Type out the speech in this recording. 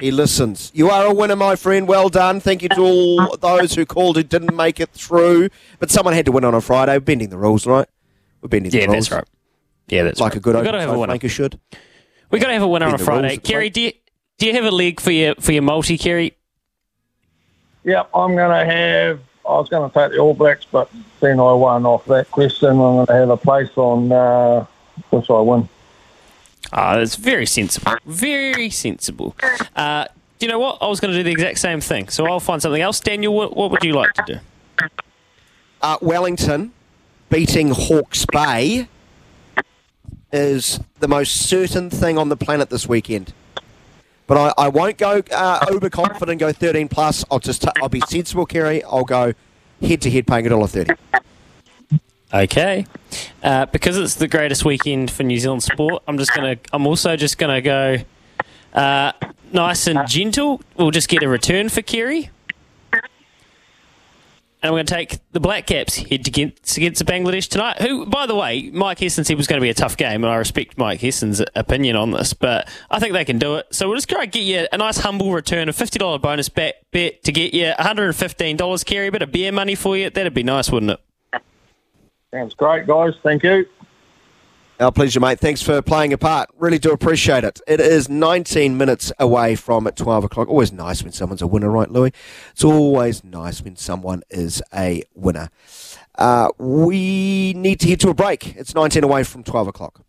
He listens. You are a winner, my friend. Well done. Thank you to all those who called who didn't make it through. But someone had to win on a Friday. We're bending the rules, right? We're bending Yeah, the rules. that's right. Yeah, that's Like right. a good We've got to have a winner. maker should. We got to have a winner on a Friday. Kerry, do you, do you have a leg for your for your multi, Kerry? Yep, I'm going to have. I was going to take the All Blacks, but then I won off that question. I'm going to have a place on uh, which I win. Ah, that's very sensible. Very sensible. Uh, do you know what? I was going to do the exact same thing, so I'll find something else. Daniel, what, what would you like to do? Uh, Wellington beating Hawke's Bay is the most certain thing on the planet this weekend. But I, I won't go uh, overconfident, and go 13 plus. I'll just i I'll be sensible, Kerry. I'll go head to head, paying a dollar thirty. Okay, uh, because it's the greatest weekend for New Zealand sport. I'm just gonna. I'm also just gonna go uh, nice and gentle. We'll just get a return for Kerry. And going to take the Black Caps head against, against Bangladesh tonight. Who, by the way, Mike Hesson said was going to be a tough game, and I respect Mike Hesson's opinion on this, but I think they can do it. So we'll just try and get you a nice humble return, a fifty dollar bonus bet bet to get you one hundred and fifteen dollars. Kerry, a bit of beer money for you. That'd be nice, wouldn't it? Sounds great, guys. Thank you. Our pleasure, mate. Thanks for playing a part. Really do appreciate it. It is 19 minutes away from at 12 o'clock. Always nice when someone's a winner, right, Louis? It's always nice when someone is a winner. Uh, we need to head to a break. It's 19 away from 12 o'clock.